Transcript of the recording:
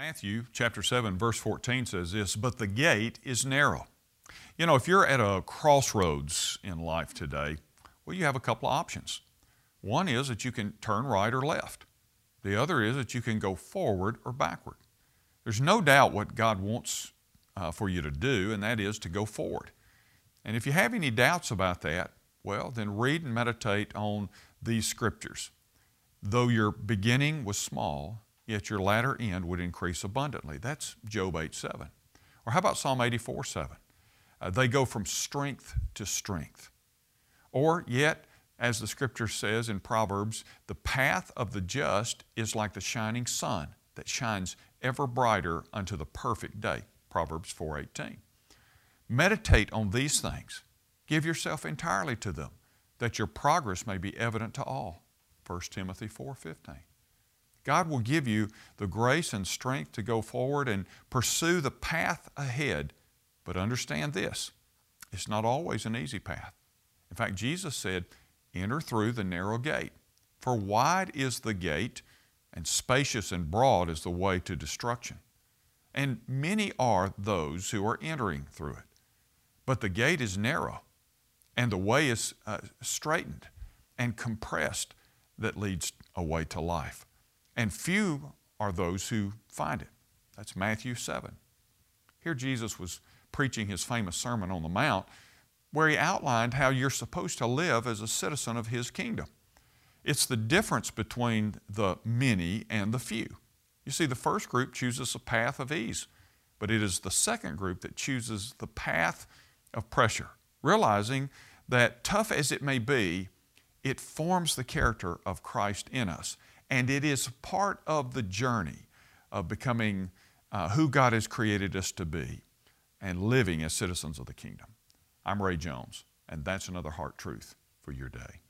Matthew chapter 7 verse 14 says this, but the gate is narrow. You know, if you're at a crossroads in life today, well, you have a couple of options. One is that you can turn right or left. The other is that you can go forward or backward. There's no doubt what God wants uh, for you to do, and that is to go forward. And if you have any doubts about that, well, then read and meditate on these scriptures. Though your beginning was small, yet your latter end would increase abundantly. That's Job 8 7. Or how about Psalm 84 7? Uh, they go from strength to strength. Or yet, as the scripture says in Proverbs, the path of the just is like the shining sun that shines ever brighter unto the perfect day. Proverbs 4:18. Meditate on these things. Give yourself entirely to them, that your progress may be evident to all. 1 Timothy 4:15. God will give you the grace and strength to go forward and pursue the path ahead. But understand this it's not always an easy path. In fact, Jesus said, Enter through the narrow gate. For wide is the gate, and spacious and broad is the way to destruction. And many are those who are entering through it. But the gate is narrow, and the way is uh, straightened and compressed that leads away to life and few are those who find it. That's Matthew 7. Here Jesus was preaching his famous Sermon on the Mount, where he outlined how you're supposed to live as a citizen of his kingdom. It's the difference between the many and the few. You see, the first group chooses a path of ease, but it is the second group that chooses the path of pressure, realizing that tough as it may be, it forms the character of Christ in us. And it is part of the journey of becoming uh, who God has created us to be and living as citizens of the kingdom. I'm Ray Jones, and that's another heart truth for your day.